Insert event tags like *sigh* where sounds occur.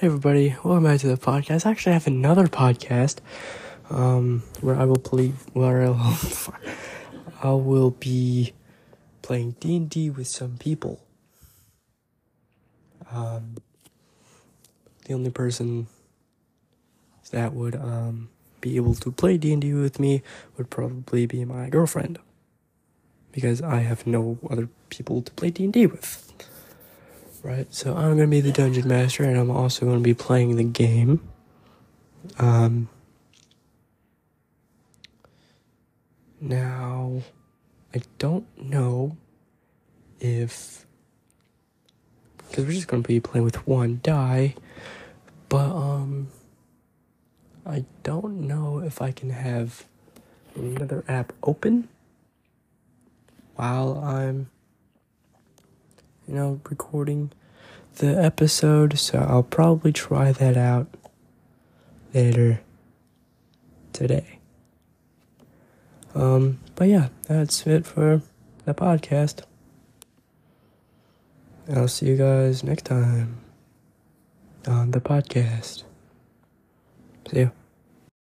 Hey everybody, welcome back to the podcast. I actually have another podcast, um, where I will play, where I'll, *laughs* I will be playing D and D with some people. Um, the only person that would um be able to play D and D with me would probably be my girlfriend, because I have no other people to play D and D with. Right, so I'm gonna be the dungeon master, and I'm also gonna be playing the game. Um, now, I don't know if because we're just gonna be playing with one die, but um, I don't know if I can have another app open while I'm you know, recording the episode, so I'll probably try that out later today. Um, but yeah, that's it for the podcast. I'll see you guys next time on the podcast. See ya.